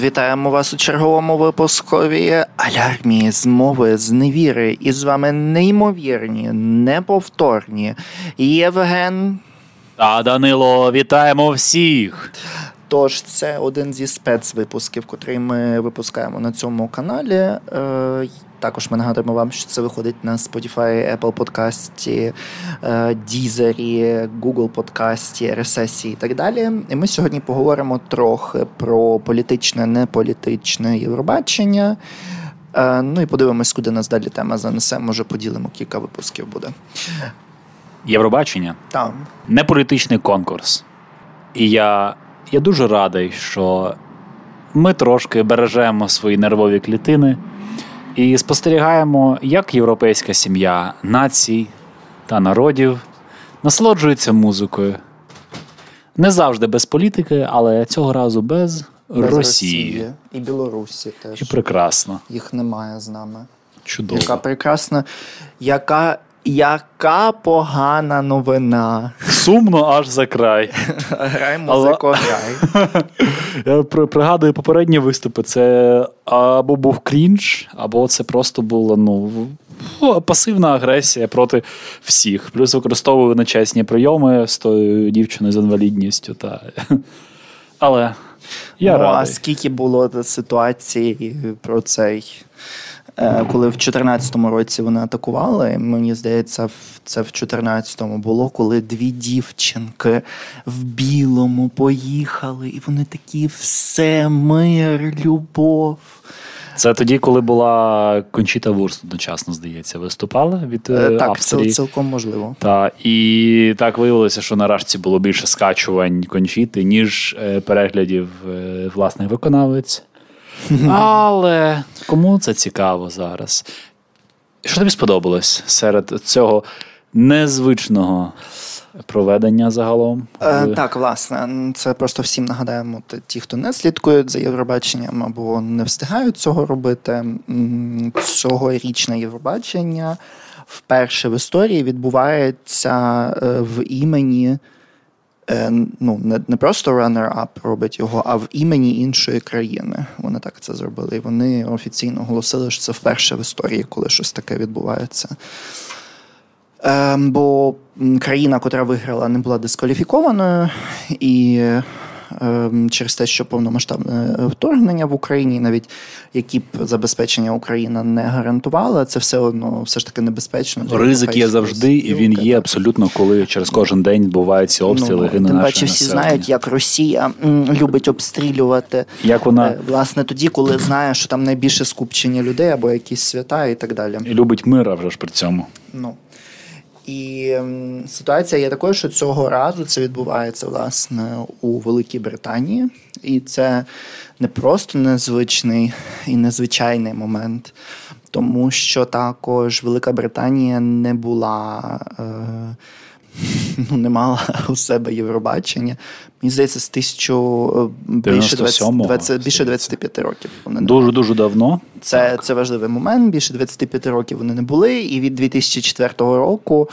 Вітаємо вас у черговому випускові алярмії з мови з невіри. І з вами неймовірні, неповторні Євген. Та Данило, вітаємо всіх! Тож, це один зі спецвипусків, котрий ми випускаємо на цьому каналі. Е, також ми нагадуємо вам, що це виходить на Spotify, Apple подкасті, Deezer, Google подкасті, RSS і так далі. І ми сьогодні поговоримо трохи про політичне, неполітичне Євробачення. Е, ну і подивимось, куди нас далі тема занесе. Може, поділимо кілька випусків буде. Євробачення Так. не політичний конкурс. І я, я дуже радий, що ми трошки бережемо свої нервові клітини і спостерігаємо, як європейська сім'я націй та народів насолоджується музикою. Не завжди без політики, але цього разу без, Без Росії. І Білорусі теж. І прекрасно. Їх немає з нами. Чудово. Яка прекрасна, яка, яка погана новина. Сумно аж за край. Грай музику, грай. Я пригадую попередні виступи. Це або був крінж, або це просто була ну, пасивна агресія проти всіх. Плюс використовували нечесні прийоми з тою дівчиною з інвалідністю. Та... Але я ну, а скільки було ситуацій про цей. Е, Коли в 2014 році вони атакували, мені здається, це в 2014 було, коли дві дівчинки в білому поїхали, і вони такі все, мир, любов. Це тоді, коли була Кончіта Вурст одночасно, здається, виступала від Е, е, Так, це цілком можливо. Та і так виявилося, що на рашці було більше скачувань кончіти, ніж переглядів власних виконавець. Але кому це цікаво зараз? Що тобі сподобалось серед цього незвичного проведення загалом? Е, так, власне, це просто всім нагадаємо. Ті, хто не слідкують за Євробаченням або не встигають цього робити. Цьогорічне Євробачення вперше в історії відбувається е, в імені. Е, Ну, не, не просто runner-up робить його, а в імені іншої країни. Вони так це зробили. І вони офіційно оголосили, що це вперше в історії, коли щось таке відбувається. Ем, бо країна, котра виграла, не була дискваліфікованою, і через те, що повномасштабне вторгнення в Україні, навіть які б забезпечення Україна не гарантувала, це все одно все ж таки небезпечно. Ризик є завжди, і він є абсолютно, коли через кожен день бувають ці обстріли, Ну, Тим паче всі знають, як Росія любить обстрілювати. Як вона Е, Власне, тоді, коли знає, що там найбільше скупчення людей або якісь свята і так далі. любить мира вже ж при цьому. Ну. І ем, ситуація є такою, що цього разу це відбувається власне у Великій Британії, і це не просто незвичний і незвичайний момент, тому що також Велика Британія не була. Е, Ну, не мала у себе Євробачення. Мені здається, з тисячу е, більше 20, 97-го, 20, більше здається. 25 років. Вони Дуже дуже давно. це, це важливий момент. Більше 25 років вони не були. І від 2004 року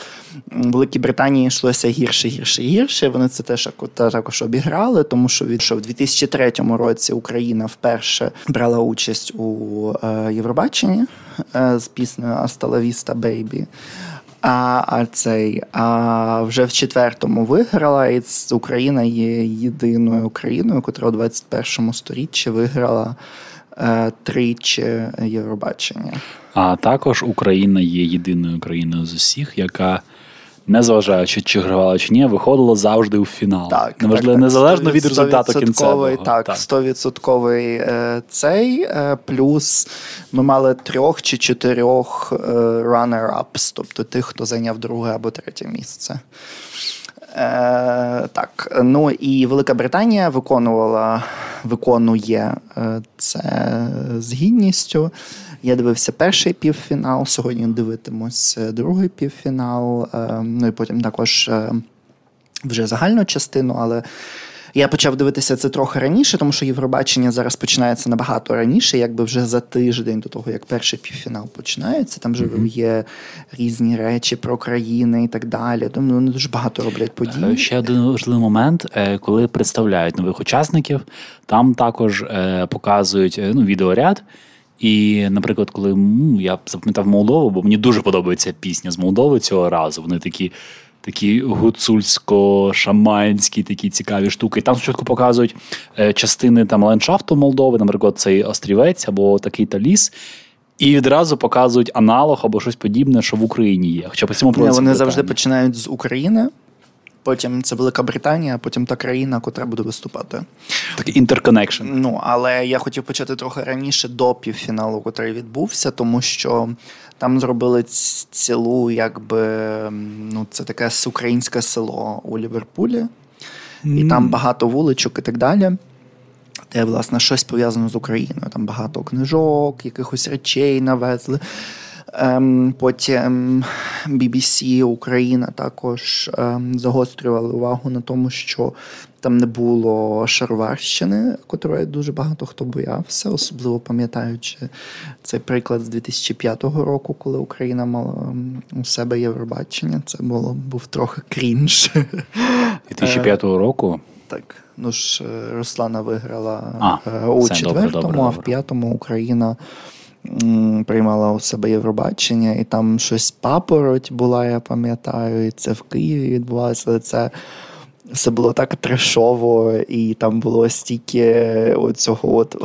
м, Великій Британії йшлося гірше, гірше, гірше. Вони це теж також обіграли, тому що від що в 2003 році Україна вперше брала участь у е, Євробаченні е, з піснею «Hasta la vista, baby». А, цей а вже в четвертому виграла, і Україна є єдиною країною, яка у 21 сторіччі виграла е, тричі Євробачення. А також Україна є єдиною країною з усіх, яка, незважаючи чи гравала чи ні, виходила завжди у фінал. Так, Неважливо, так, так. незалежно від результату 100% кінцевого. Так, 100% е, цей. е, Плюс ми мали трьох чи чотирьох е, runner-ups, тобто тих, хто зайняв друге або третє місце. Е, так, ну і Велика Британія виконувала, виконує е, це з гідністю. Я дивився перший півфінал, сьогодні дивитимусь е, другий півфінал. Е, ну і потім також вже загальну частину, але Я почав дивитися це трохи раніше, тому що Євробачення зараз починається набагато раніше, якби вже за тиждень до того, як перший півфінал починається. Там вже mm-hmm. є різні речі про країни і так далі. Тому вони дуже багато роблять подій. Е, ще один важливий момент, е, коли представляють нових учасників, там також е, показують ну, відеоряд. І, наприклад, коли я запам'ятав Молдову, бо мені дуже подобається пісня з Молдови цього разу. Вони такі такі гуцульсько-шаманські, такі цікаві штуки. І там спочатку показують е, частини там ландшафту Молдови, наприклад, цей острівець або такий та ліс. І відразу показують аналог або щось подібне, що в Україні є. Хоча по цьому Вони питання. завжди починають з України. Потім це Велика Британія, а потім та країна, котра буде виступати. Такий інтерконекшн. Ну але я хотів почати трохи раніше до півфіналу, котрий відбувся, тому що там зробили цілу, якби ну це таке українське село у Ліверпулі, mm. і там багато вуличок і так далі. Де, власне, щось пов'язане з Україною. Там багато книжок, якихось речей навезли. Ем, потім BBC Україна також ем, загострювали увагу на тому, що там не було Шароварщини, котрої дуже багато хто боявся, особливо пам'ятаючи цей приклад з 2005 року, коли Україна мала ем, у себе Євробачення. Це було був трохи крінж. 2005 року. Так, ну ж Руслана виграла а, е, у четвертому, а в п'ятому Україна приймала у себе Євробачення, і там щось папороть була, я пам'ятаю, і це в Києві відбувалося. Це все було так трешово, і там було стільки оцього от.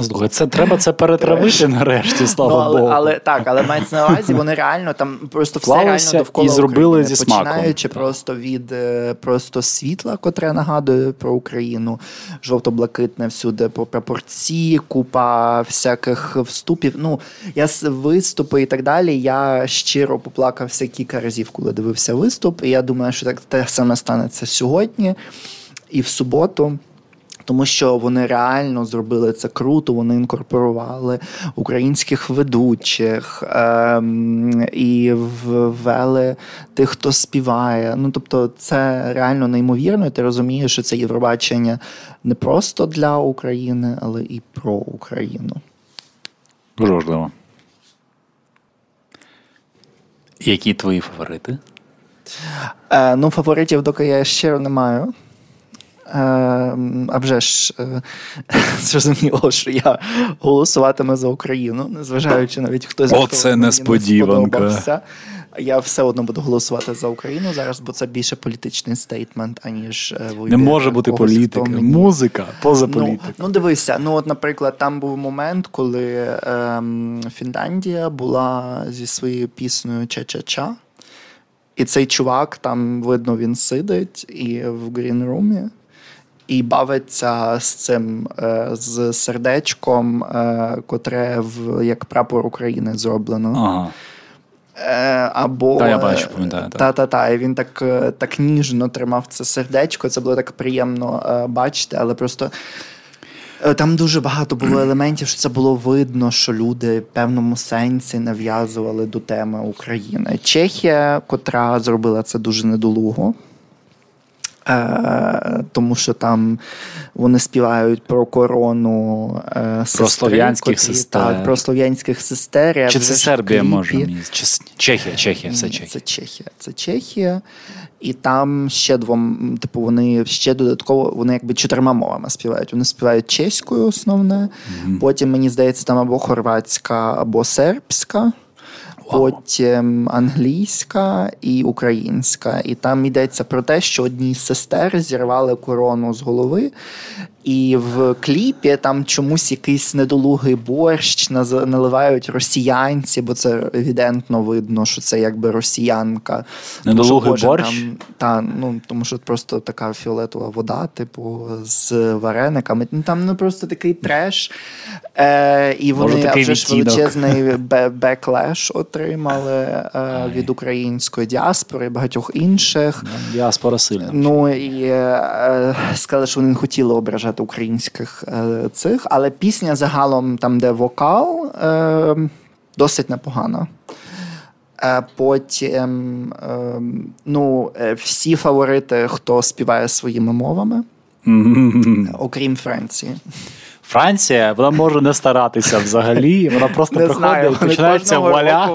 Слухай, це треба це перетравити нарешті, слава ну, але, Богу. Але так, але мається на увазі, вони реально там просто все реально довкола і зробили України, зі смаком. починаючи просто від е, просто світла, котре нагадує про Україну, жовто-блакитне всюди по прапорці, купа всяких вступів. Ну, я виступи і так далі. Я щиро поплакався кілька разів, коли дивився виступ. І я думаю, що так те саме станеться сьогодні сьогодні і в суботу. Тому що вони реально зробили це круто, вони інкорпорували українських ведучих ем, і ввели тих, хто співає. Ну тобто, це реально неймовірно. і Ти розумієш, що це Євробачення не просто для України, але і про Україну. Дуже важливо. Які твої фаворити? Е, Ну, фаворитів доки я щиро не маю. Е, а вже ж е, зрозуміло, що я голосуватиму за Україну, незважаючи навіть хтось Оце несподіванка. Я все одно буду голосувати за Україну зараз, бо це більше політичний стейтмент, аніж е, вибір не може бути політика. Мені... Музика поза політикою. Ну, ну дивися, ну от, наприклад, там був момент, коли ем, Фінляндія була зі своєю піснею Ча-Ча-Ча. І цей чувак, там видно, він сидить і в грінрумі, і бавиться з цим е, з сердечком, е, котре в як прапор України зроблено. Ага. Е, або та, я бачу, пам'ятаю. Та-та-та, і він так так ніжно тримав це сердечко. Це було так приємно бачити, але просто там дуже багато було елементів, що це було видно, що люди в певному сенсі нав'язували до теми України. Чехія, котра зробила це дуже недолуго. Е, тому що там вони співають про корону е, сестри, про слов'янських сестер. Так, про слов'янських сестер. Чи це Сербія може? Чи Чехія, Чехія, все Чехія. Це Чехія. Це Чехія. І там ще двом, типу, вони ще додатково, вони якби чотирма мовами співають. Вони співають чеською основне, mm-hmm. потім, мені здається, там або хорватська, або сербська потім англійська і українська. І там йдеться про те, що одні з сестер зірвали корону з голови, і в кліпі там чомусь якийсь недолугий борщ наливають росіянці, бо це евідентно видно, що це якби росіянка. Недолугий борщ? Там, та, ну, Тому що просто така фіолетова вода, типу, з варениками. Ну, Там ну, просто такий треш. Е, І вони вже ж величезний беклеш отримали е, від української діаспори і багатьох інших. Діаспора сильна. Ну і е, сказали, що вони не хотіли ображати українських е, цих, але пісня загалом, там, де вокал, е, досить непогана. Е, потім ну, всі фаворити, хто співає своїми мовами. Окрім Франції. Франція, вона може не старатися взагалі. Вона просто Не приходить знаю, і починається року вуаля,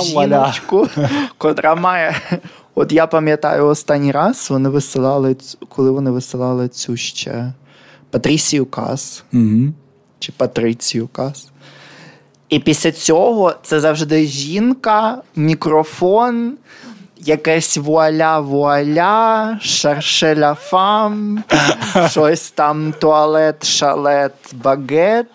вуаля. жіночку, котра має. От я пам'ятаю останній раз, вони висилали, коли вони висилали цю ще Патрісію Кас Мгм. чи Патрицію Кас. І після цього це завжди жінка, мікрофон, якесь вуаля-вуаля, шаршеля фам, щось там туалет, шалет, багет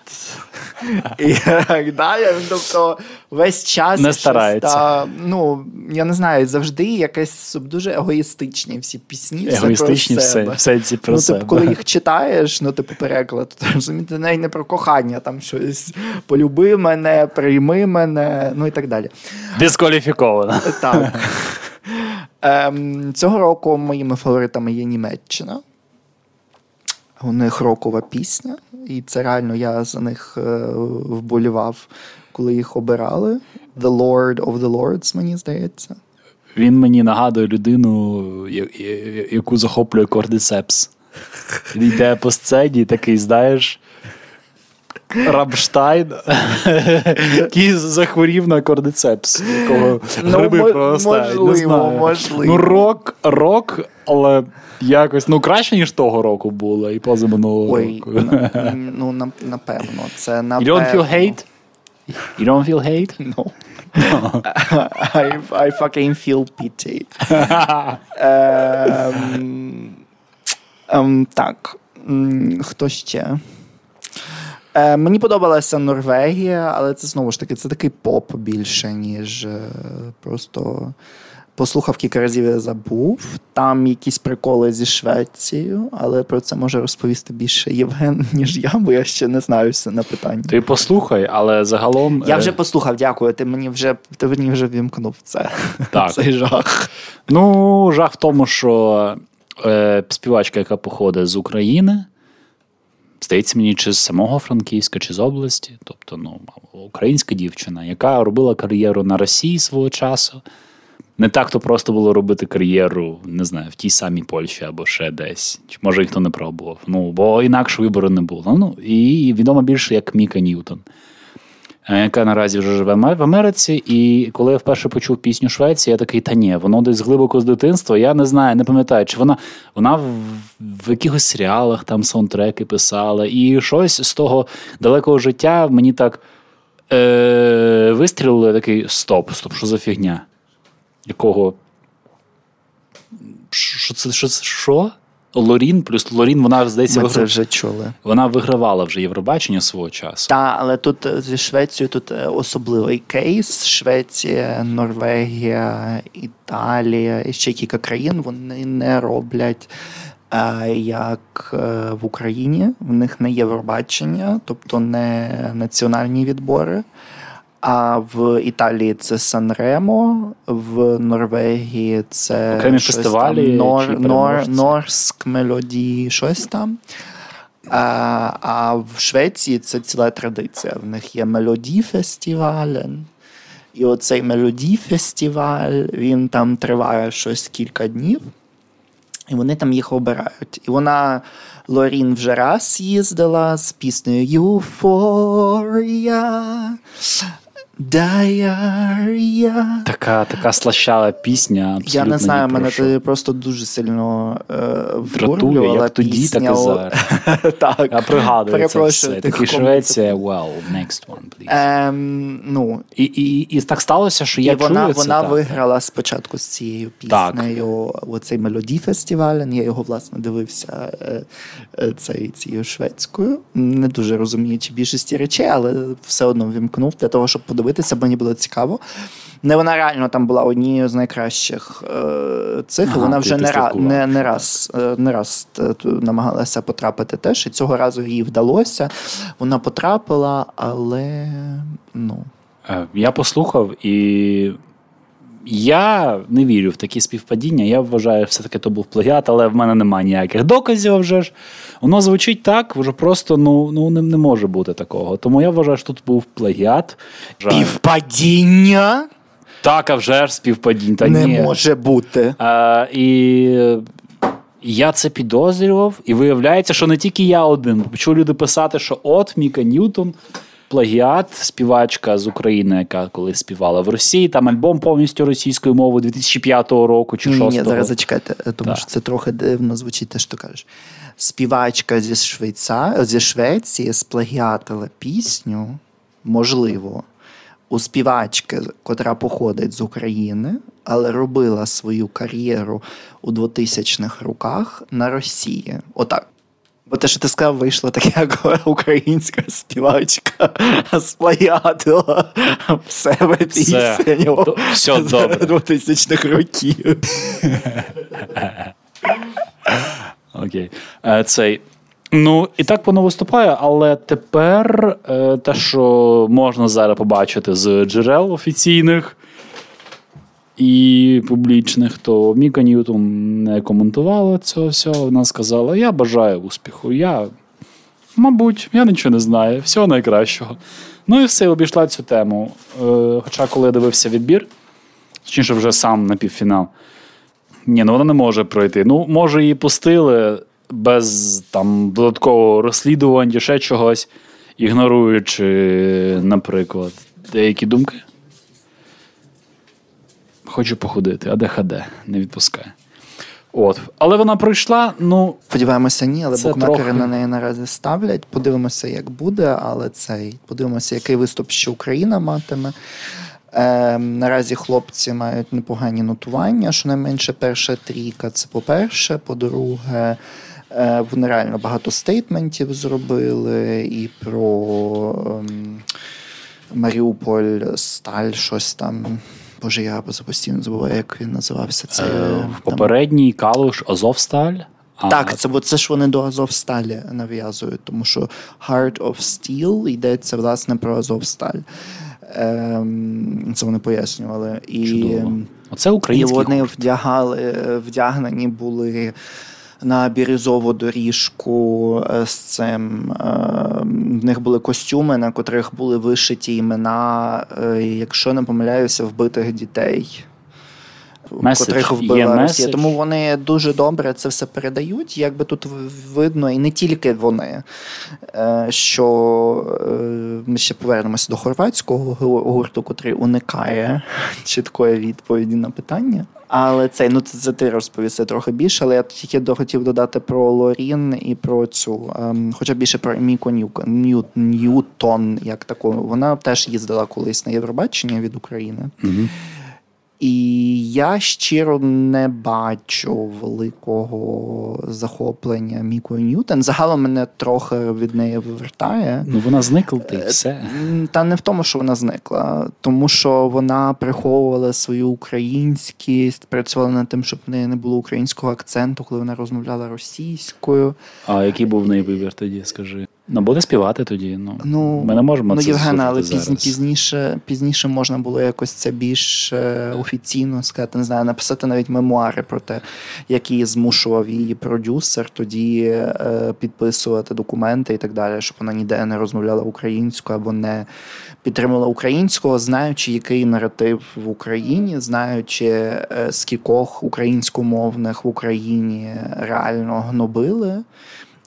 і так далі. Тобто весь час Не щось старається. та, ну, я не знаю, завжди якесь дуже егоїстичні всі пісні. все про Егоїстичні все, себе. в сенсі про ну, себе. типу, коли їх читаєш, ну, типу, переклад, то розумієте, навіть не про кохання, там щось полюби мене, прийми мене, ну і так далі. Дискваліфікована. Так. Ем, цього року моїми фаворитами є Німеччина. У них рокова пісня, і це реально я за них е, вболівав, коли їх обирали. The Lord of the Lords, мені здається. Він мені нагадує людину, яку захоплює кордицепс. Він йде по сцені, такий, знаєш. Рамштайн, який захворів на кордицепс, якого Ну, гриби мо- проростають. не можливо, знаю. можливо. Ну, рок, рок, але якось ну краще, ніж того року було, і позаминулого Ой, року. на- ну, напевно, це You don't feel hate? You don't feel hate? No. I, I fucking feel pity. Ем, ем, так. М, Хто ще? Е, мені подобалася Норвегія, але це знову ж таки це такий поп більше, ніж е, просто послухав кілька разів я забув. Там якісь приколи зі Швецією, але про це може розповісти більше Євген, ніж я, бо я ще не знаю все на питання. Ти послухай, але загалом. Я е, вже послухав, дякую. Ти мені вже ти мені вже вімкнув це. Так. Цей жах. Ну, жах в тому, що е, співачка, яка походить з України, здається мені, чи з самого Франківська, чи з області, тобто ну, українська дівчина, яка робила кар'єру на Росії свого часу. Не так то просто було робити кар'єру, не знаю, в тій самій Польщі або ще десь. Чи може ніхто не пробував. Ну, бо інакше вибору не було. Ну, і відомо більше як Міка Ньютон. е, яка наразі вже живе в Америці. І коли я вперше почув пісню Швеції, я такий, та ні, воно десь глибоко з дитинства. Я не знаю, не пам'ятаю, чи вона вона в, в якихось серіалах там саундтреки писала, і щось з того далекого життя мені так е, вистрілило, такий стоп, стоп, що за фігня? Якого? Що це? Що? Що? Лорін плюс Лорін, вона здається, Ми вигра- це вже чули. вона вигравала вже Євробачення свого часу. Та, але тут е, зі Швецією тут е, особливий кейс. Швеція, Норвегія, Італія і ще кілька країн вони не роблять. е, Як в Україні, в них не Євробачення, тобто не національні відбори. А в Італії це Санремо, в Норвегії це Окремі щось фестивалі там, Нор, Нор? Норськ мелодії, щось там. А, а в Швеції це ціла традиція. В них є мелодій-фестиваль. І оцей мелодій-фестиваль, він там триває щось кілька днів. І вони там їх обирають. І вона Лорін вже раз їздила з піснею Euphoria, Diarrhea. Така, така слащава пісня. Абсолютно Я не знаю, ні мене ти просто дуже сильно е, вдурювала як тоді, так і зараз. так. Я пригадую це все. кому Швеція, well, next one, please. Ем, ну, І, і, і так сталося, що я і вона, чую це, вона так. виграла спочатку з цією Так. піснею оцей мелодій фестиваль. Я його власне дивився е, е, цей, цією шведською. Не дуже розуміючи більшості речей, але все одно вімкнув для того, щоб подивитися, бо мені було цікаво. Не вона реально там була однією з найкращих е, цих. Ага, вона вже не, ра, не, не раз е, не раз е, намагалася потрапити теж. І цього разу їй вдалося. Вона потрапила, але ну. Е, Я послухав і. Я не вірю в такі співпадіння. Я вважаю, все-таки то був плагіат, але в мене немає ніяких доказів вже ж. Воно звучить так, вже просто ну, ну не, не може бути такого. Тому я вважаю, що тут був плагіат. Вважаю- Півпадіння Так, а вже ж співпадінь. Та не ні. може бути. А, і Я це підозрював, і виявляється, що не тільки я один. Почув люди писати, що от Міка Ньютон, плагіат, співачка з України, яка колись співала в Росії, там альбом повністю російською мовою 2005 року чи 2006 Ні, ні, зараз зачекайте, е, тому Так. що це трохи дивно звучить те, що ти кажеш. Співачка зі Швейца... зі Швеції сплагіатила пісню, можливо, у співачки, котра походить з України, але робила свою кар'єру у 2000-х роках на Росії. Отак. Бо те, що ти сказав, вийшло так, як українська співачка сплагіатила себе Все. пісню все добре. 2000-х років. Окей. Е, Цей. Ну, і так воно виступає, але тепер е, те, що можна зараз побачити з джерел офіційних і публічних, то Міка Ньютон не коментувала цього всього. Вона сказала: Я бажаю успіху. Я, мабуть, я нічого не знаю. Всього найкращого. Ну і все, обійшла цю тему. Е, Хоча, коли я дивився відбір, точніше, вже сам на півфінал. Ні, ну вона не може пройти. Ну, може, її пустили без там додаткового розслідування, ще чогось, ігноруючи, наприклад, деякі думки. Хочу походити, а де ХД, не відпускає. От. Але вона пройшла, ну, Сподіваємося, ні, але букмекери трохи. на неї наразі ставлять. Подивимося, як буде, але цей подивимося, який виступ ще Україна матиме. Е, наразі хлопці мають непогані нотування. Щонайменше перша трійка. Це по-перше. По-друге, е, вони реально багато стейтментів зробили і про ем, Маріуполь, Сталь, щось там. Боже, я постійно забуваю, як він називався. Це е, в попередній калуш Азовсталь. А, так, це, бо це ж вони до Азовсталі нав'язують, тому що Heart of Steel йдеться власне про Азовсталь. Ем, це вони пояснювали. І, Чудово. Оце і вони вдягали, вдягнені були на бірюзову доріжку е, з цим. е, В них були костюми, на котрих були вишиті імена, е, якщо не помиляюся, вбитих дітей. Меседж. Котрих Є вбила Росія. меседж. Тому вони дуже добре це все передають. Якби тут видно, і не тільки вони, е, що е, ми ще повернемося до хорватського гу- гурту, котрий уникає чіткої відповіді на питання. Але цей, ну це, це ти розповісти трохи більше, але я тільки хотів додати про Лорін і про цю, ем, хоча більше про Міку Ньюк- Нью, Ньютон, як таку. Вона теж їздила колись на Євробачення від України. Мгм. І я щиро не бачу великого захоплення Мікою Ньютон. Загалом мене трохи від неї вивертає. Ну, вона зникла, та й Е, все. Та не в тому, що вона зникла, тому що вона приховувала свою українськість, працювала над тим, щоб в неї не було українського акценту, коли вона розмовляла російською. А який був в неї вибір тоді, скажи? Ну, буде співати тоді. Ну, Ну, ми не можемо ну це Євгена, але пізні, пізніше, пізніше можна було якось це більш е, офіційно сказати, не знаю, написати навіть мемуари про те, які змушував її продюсер тоді е, підписувати документи і так далі, щоб вона ніде не розмовляла українською або не підтримувала українського, знаючи, який наратив в Україні, знаючи, е, скількох українськомовних в Україні реально гнобили.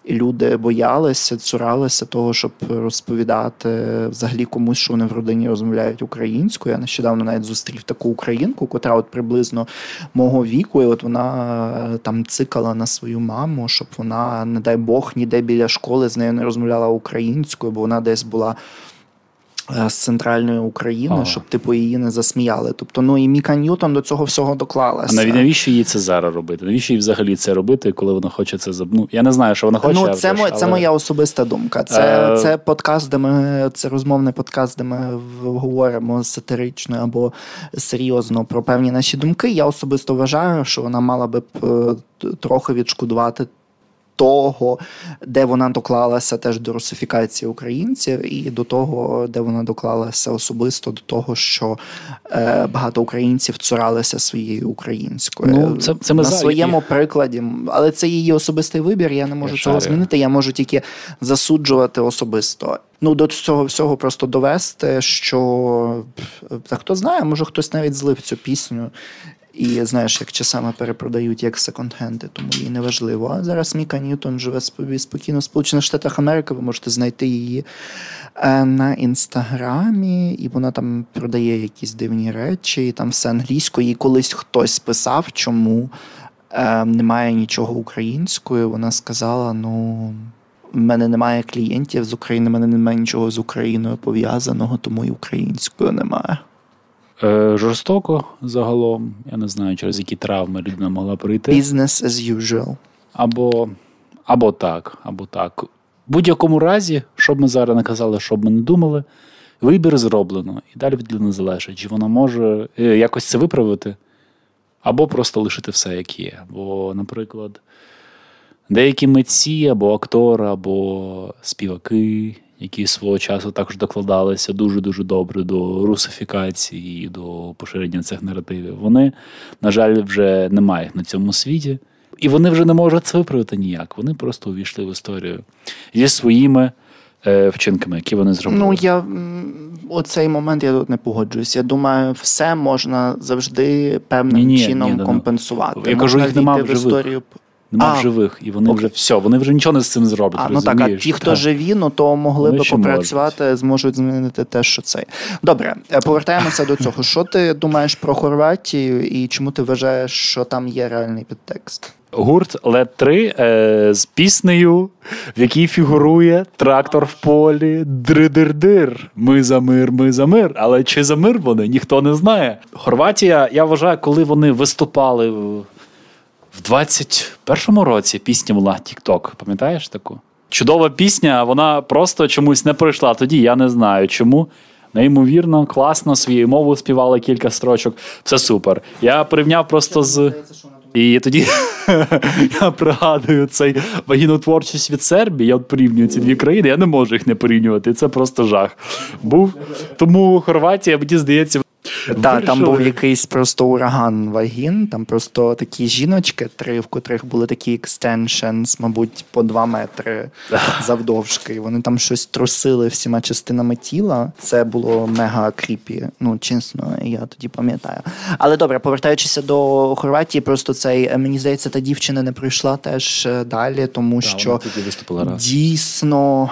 І люди боялися, цуралися того, щоб розповідати взагалі комусь, що вони в родині розмовляють українською. Я нещодавно навіть зустрів таку українку, котра от приблизно мого віку, і от вона е, там цикала на свою маму, щоб вона, не дай Бог, ніде біля школи з нею не розмовляла українською, бо вона десь була. Е, З центральної України, Ага. щоб типу її не засміяли. Тобто, ну і Міка Ньютон до цього всього доклалася. А навіть навіщо їй це зараз робити? Навіщо їй взагалі це робити, коли вона хоче це заб... Ну, Я не знаю, що вона хоче. Ну, це, ж, це моя особиста думка. Це, Е, це подкаст, де ми це розмовний подкаст, де ми говоримо сатирично або серйозно про певні наші думки. Я особисто вважаю, що вона мала би е, трохи відшкодувати. Того, де вона доклалася теж до русифікації українців, і до того, де вона доклалася особисто до того, що е, багато українців цуралися своєю українською. Ну, це- це ми на своєму прикладі, але це її особистий вибір. Я не можу Я цього шарю. змінити. Я можу тільки засуджувати особисто. Ну, до цього всього просто довести, що та хто знає, може хтось навіть злив цю пісню. І знаєш, як часами перепродають як секонд-хенди, тому їй не важливо. А зараз Міка Ньютон живе спокійно в Сполучених Штатах Америки. Ви можете знайти її е, на інстаграмі, і вона там продає якісь дивні речі, і там все англійською. І колись хтось писав, чому е, немає нічого українською. Вона сказала: ну. в мене немає клієнтів з України, в мене немає нічого з Україною пов'язаного, тому і українською немає. Е, Жорстоко загалом. Я не знаю, через які травми людина могла прийти. Business as usual. Або, або так, або так. В будь-якому разі, що б ми зараз не казали, що б ми не думали, вибір зроблено. І далі від людини залежить, чи вона може е, якось це виправити, або просто лишити все, як є. Бо, наприклад, деякі митці або актори, або співаки, які свого часу також докладалися дуже-дуже добре до русифікації, до поширення цих наративів. Вони, на жаль, вже немає їх на цьому світі. І вони вже не можуть це виправити ніяк. Вони просто увійшли в історію зі своїми е, вчинками, які вони зробили. Ну, я оцей момент я тут не погоджуюсь. Я думаю, все можна завжди певним чином ні, да, да. компенсувати. Я кажу, їх нема війти в історію. Нема А, в живих, і вони вже все, вони вже нічого не з цим зроблять. А, ну так, а ті, хто Так. живі, ну то могли Вони би попрацювати, зможуть змінити те, що це. Добре, е, повертаємося до цього. Що ти думаєш про Хорватію і чому ти вважаєш, що там є реальний підтекст? Гурт Лед 3 е, з піснею, в якій фігурує трактор в полі. Дир-дир-дир. Ми за мир, ми за мир. Але чи за мир вони, ніхто не знає. Хорватія, я вважаю, коли вони виступали в, в 21-му році, пісня була TikTok. Пам'ятаєш таку? Чудова пісня, вона просто чомусь не пройшла тоді. Я не знаю чому. Неймовірно, класно, своєю мовою співали кілька строчок. Все супер. Я порівняв просто з. І тоді я пригадую цей вагінотворчість від Сербії. Я порівнюю ці дві країни. Я не можу їх не порівнювати. Це просто жах. Був тому Хорватія, мені здається, Так, там був якийсь просто ураган вагін, там просто такі жіночки, три, в котрих були такі екстеншенс, мабуть, по два метри завдовжки. І вони там щось трусили всіма частинами тіла. Це було мега кріпі. Ну, чесно, я тоді пам'ятаю. Але добре, повертаючися до Хорватії, просто цей е, мені здається, та дівчина не прийшла теж е, далі, тому що виступила дійсно.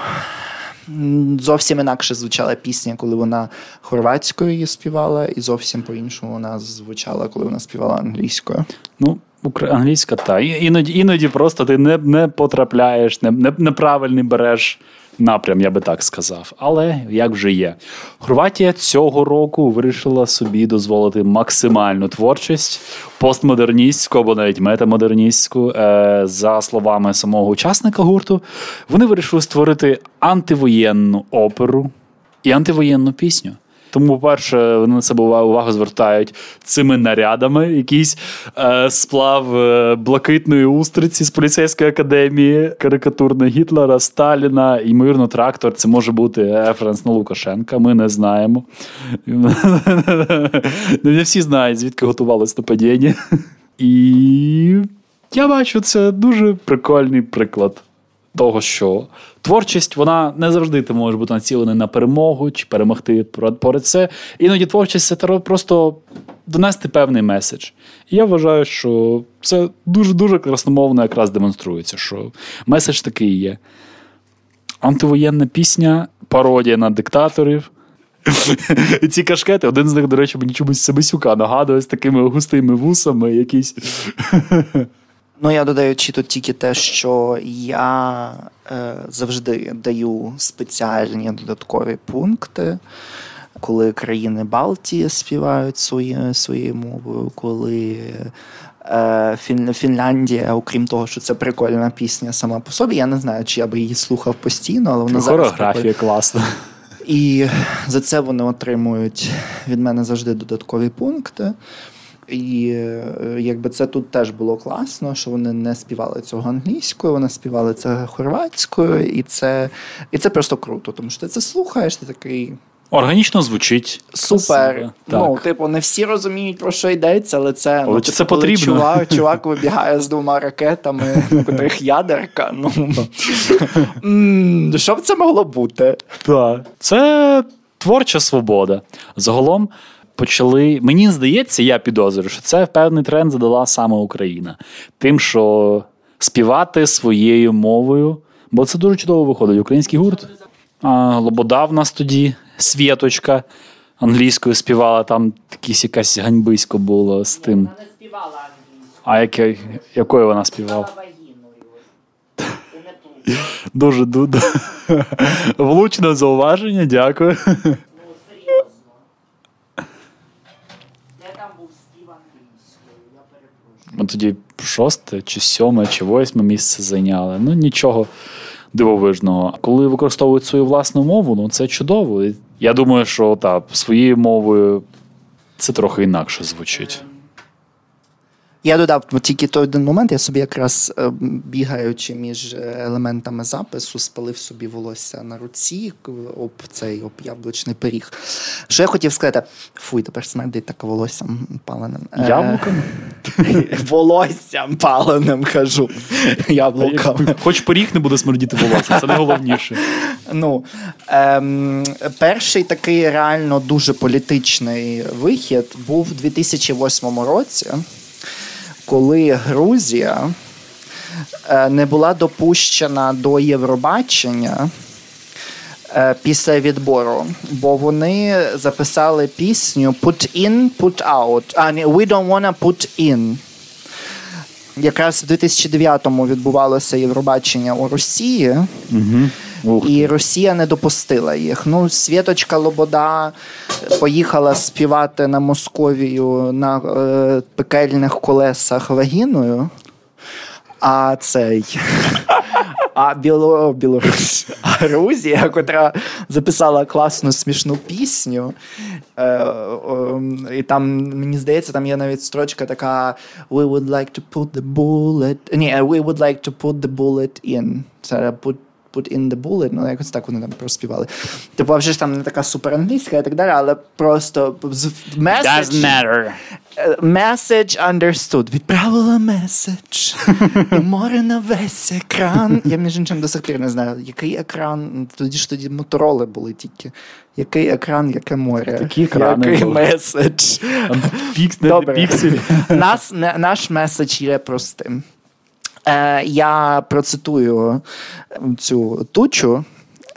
Зовсім інакше звучала пісня, коли вона хорватською її співала, і зовсім по-іншому вона звучала, коли вона співала англійською. Ну, англійська та. Іноді, іноді просто ти не, не потрапляєш, не, не, неправильний береш напрям, я би так сказав. Але як вже є. Хорватія цього року вирішила собі дозволити максимальну творчість, постмодерністську або навіть метамодерністську. Е, за словами самого учасника гурту, вони вирішили створити антивоєнну оперу і антивоєнну пісню. Тому, по-перше, вони на себе увагу звертають цими нарядами. Якийсь е, сплав е, блакитної устриці з поліцейської академії, карикатурна Гітлера, Сталіна, ймовірно, трактор. Це може бути референс на Лукашенка. Ми не знаємо. Не всі знають, звідки готувалось нападіння. І я бачу, це дуже прикольний приклад того, що творчість вона не завжди ти можеш бути націлений на перемогу чи перемогти поряд це. Іноді творчість це треба просто донести певний меседж. І я вважаю, що це дуже дуже красномовно якраз демонструється, що меседж такий є. Антивоєнна пісня, пародія на диктаторів. Ці кашкети, один з них, до речі, мені чомусь Себесюка нагадує з такими густими вусами, якісь. Ну, я додаю чи тут тільки те, що я е, завжди даю спеціальні додаткові пункти, коли країни Балтії співають своє, своєю мовою, коли е, Фін, Фінляндія, окрім того, що це прикольна пісня сама по собі. Я не знаю, чи я би її слухав постійно, але вона зараз Хореографія класна. І за це вони отримують від мене завжди додаткові пункти. І е, якби це тут теж було класно, що вони не співали цього англійською, вони співали це хорватською, і це, і це просто круто, тому що ти це слухаєш, ти такий. Органічно звучить. Супер. Красиво. Ну, Так. типу, не всі розуміють, про що йдеться, але це, Але ну, чи типу, це потрібно? Чувак, чувак вибігає з двома ракетами, у котрих ядерка. Ну, що б це могло бути? Так. Це творча свобода. Загалом, почали. Мені здається, я підозрюю, що це певний тренд задала саме Україна. Тим, що співати своєю мовою, бо це дуже чудово виходить. Український гурт. А, Лобода в нас тоді, Світочка англійською співала, там якісь якась ганьбисько було з тим. Вона не співала англійською, А яке, якою вона співала? Дуже дуже влучне зауваження, дякую. Ну, серйозно. Де там був спів англійською, я перепрошую. Ми тоді шосте, чи сьоме, чи восьме місце зайняли. Ну нічого дивовижного. Коли використовують свою власну мову, ну це чудово. Я думаю, що так, своєю мовою це трохи інакше звучить. Я додав тільки той один момент, я собі якраз е, бігаючи між е, елементами запису, спалив собі волосся на руці об цей об яблучний пиріг. Що я хотів сказати? Фуй, тепер смердить так волоссям паленим. Е, Яблуками? Волоссям паленим кажу. Яблуками. Хоч поріг не буде смердіти волосся, це найголовніше. Ну, ем, перший такий реально дуже політичний вихід був у 2008 році, коли Грузія е, не була допущена до Євробачення. е, Після відбору, бо вони записали пісню Put in, put out. А, ні, We don't wanna put in. Якраз в 2009-му відбувалося Євробачення у Росії. Ух, І Росія не допустила їх. Ну, Світочка Лобода поїхала співати на Московію на е, пекельних колесах вагіною. А цей. А Біло, Білорусь, а Грузія, котра записала класну смішну пісню. Е, е, і там, мені здається, там є навіть строчка така: We would like to put the bullet. Ні, we would like to put the bullet in. Це put Put in the bullet, ну якось так вони там проспівали. Типу, вже ж там не така суперанглійська і так далі, але просто з- message, matter. е, message understood. Відправила меседж. Море на весь екран. Я між іншим до сих пір не знаю, який екран. Тоді ж тоді мотороли були тільки. Який екран, яке море. Такі екрани Який були. меседж. Пікс, Добре. пікселі. Нас, не- наш меседж є простим. Е, я процитую цю тучу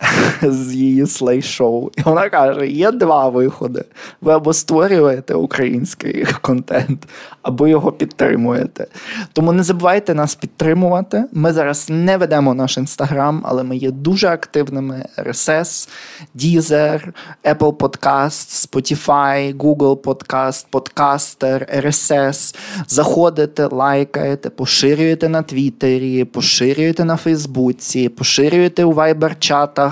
з її слей-шоу. І вона каже: є два виходи. Ви або створюєте український контент, або його підтримуєте. Тому не забувайте нас підтримувати. Ми зараз не ведемо наш інстаграм, але ми є дуже активними. RSS, Deezer, Apple Podcast, Spotify, Google Podcast, Podcaster, RSS. Заходите, лайкаєте, поширюєте на Твіттері, поширюєте на Фейсбуці, поширюєте у вайбер-чатах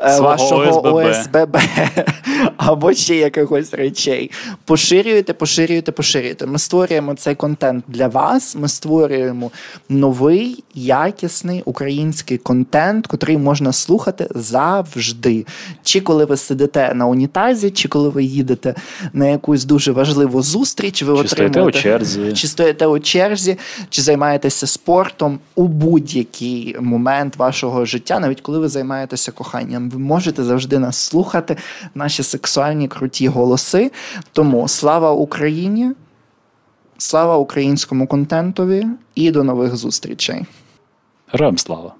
е, Свого вашого ОСББ. ОСББ або ще якихось речей. Поширюєте, поширюєте, поширюєте. Ми створюємо цей контент для вас. Ми створюємо новий, якісний український контент, котрий можна слухати завжди. Чи коли ви сидите на унітазі, чи коли ви їдете на якусь дуже важливу зустріч, ви Чи стоїте у черзі. чи стоїте у черзі, чи займаєтеся спортом у будь-який момент вашого життя, навіть коли ви займаєтеся коханням, ви можете завжди нас слухати, наші сексуальні круті голоси. Тому слава Україні, слава українському контентові і до нових зустрічей. Героям слава.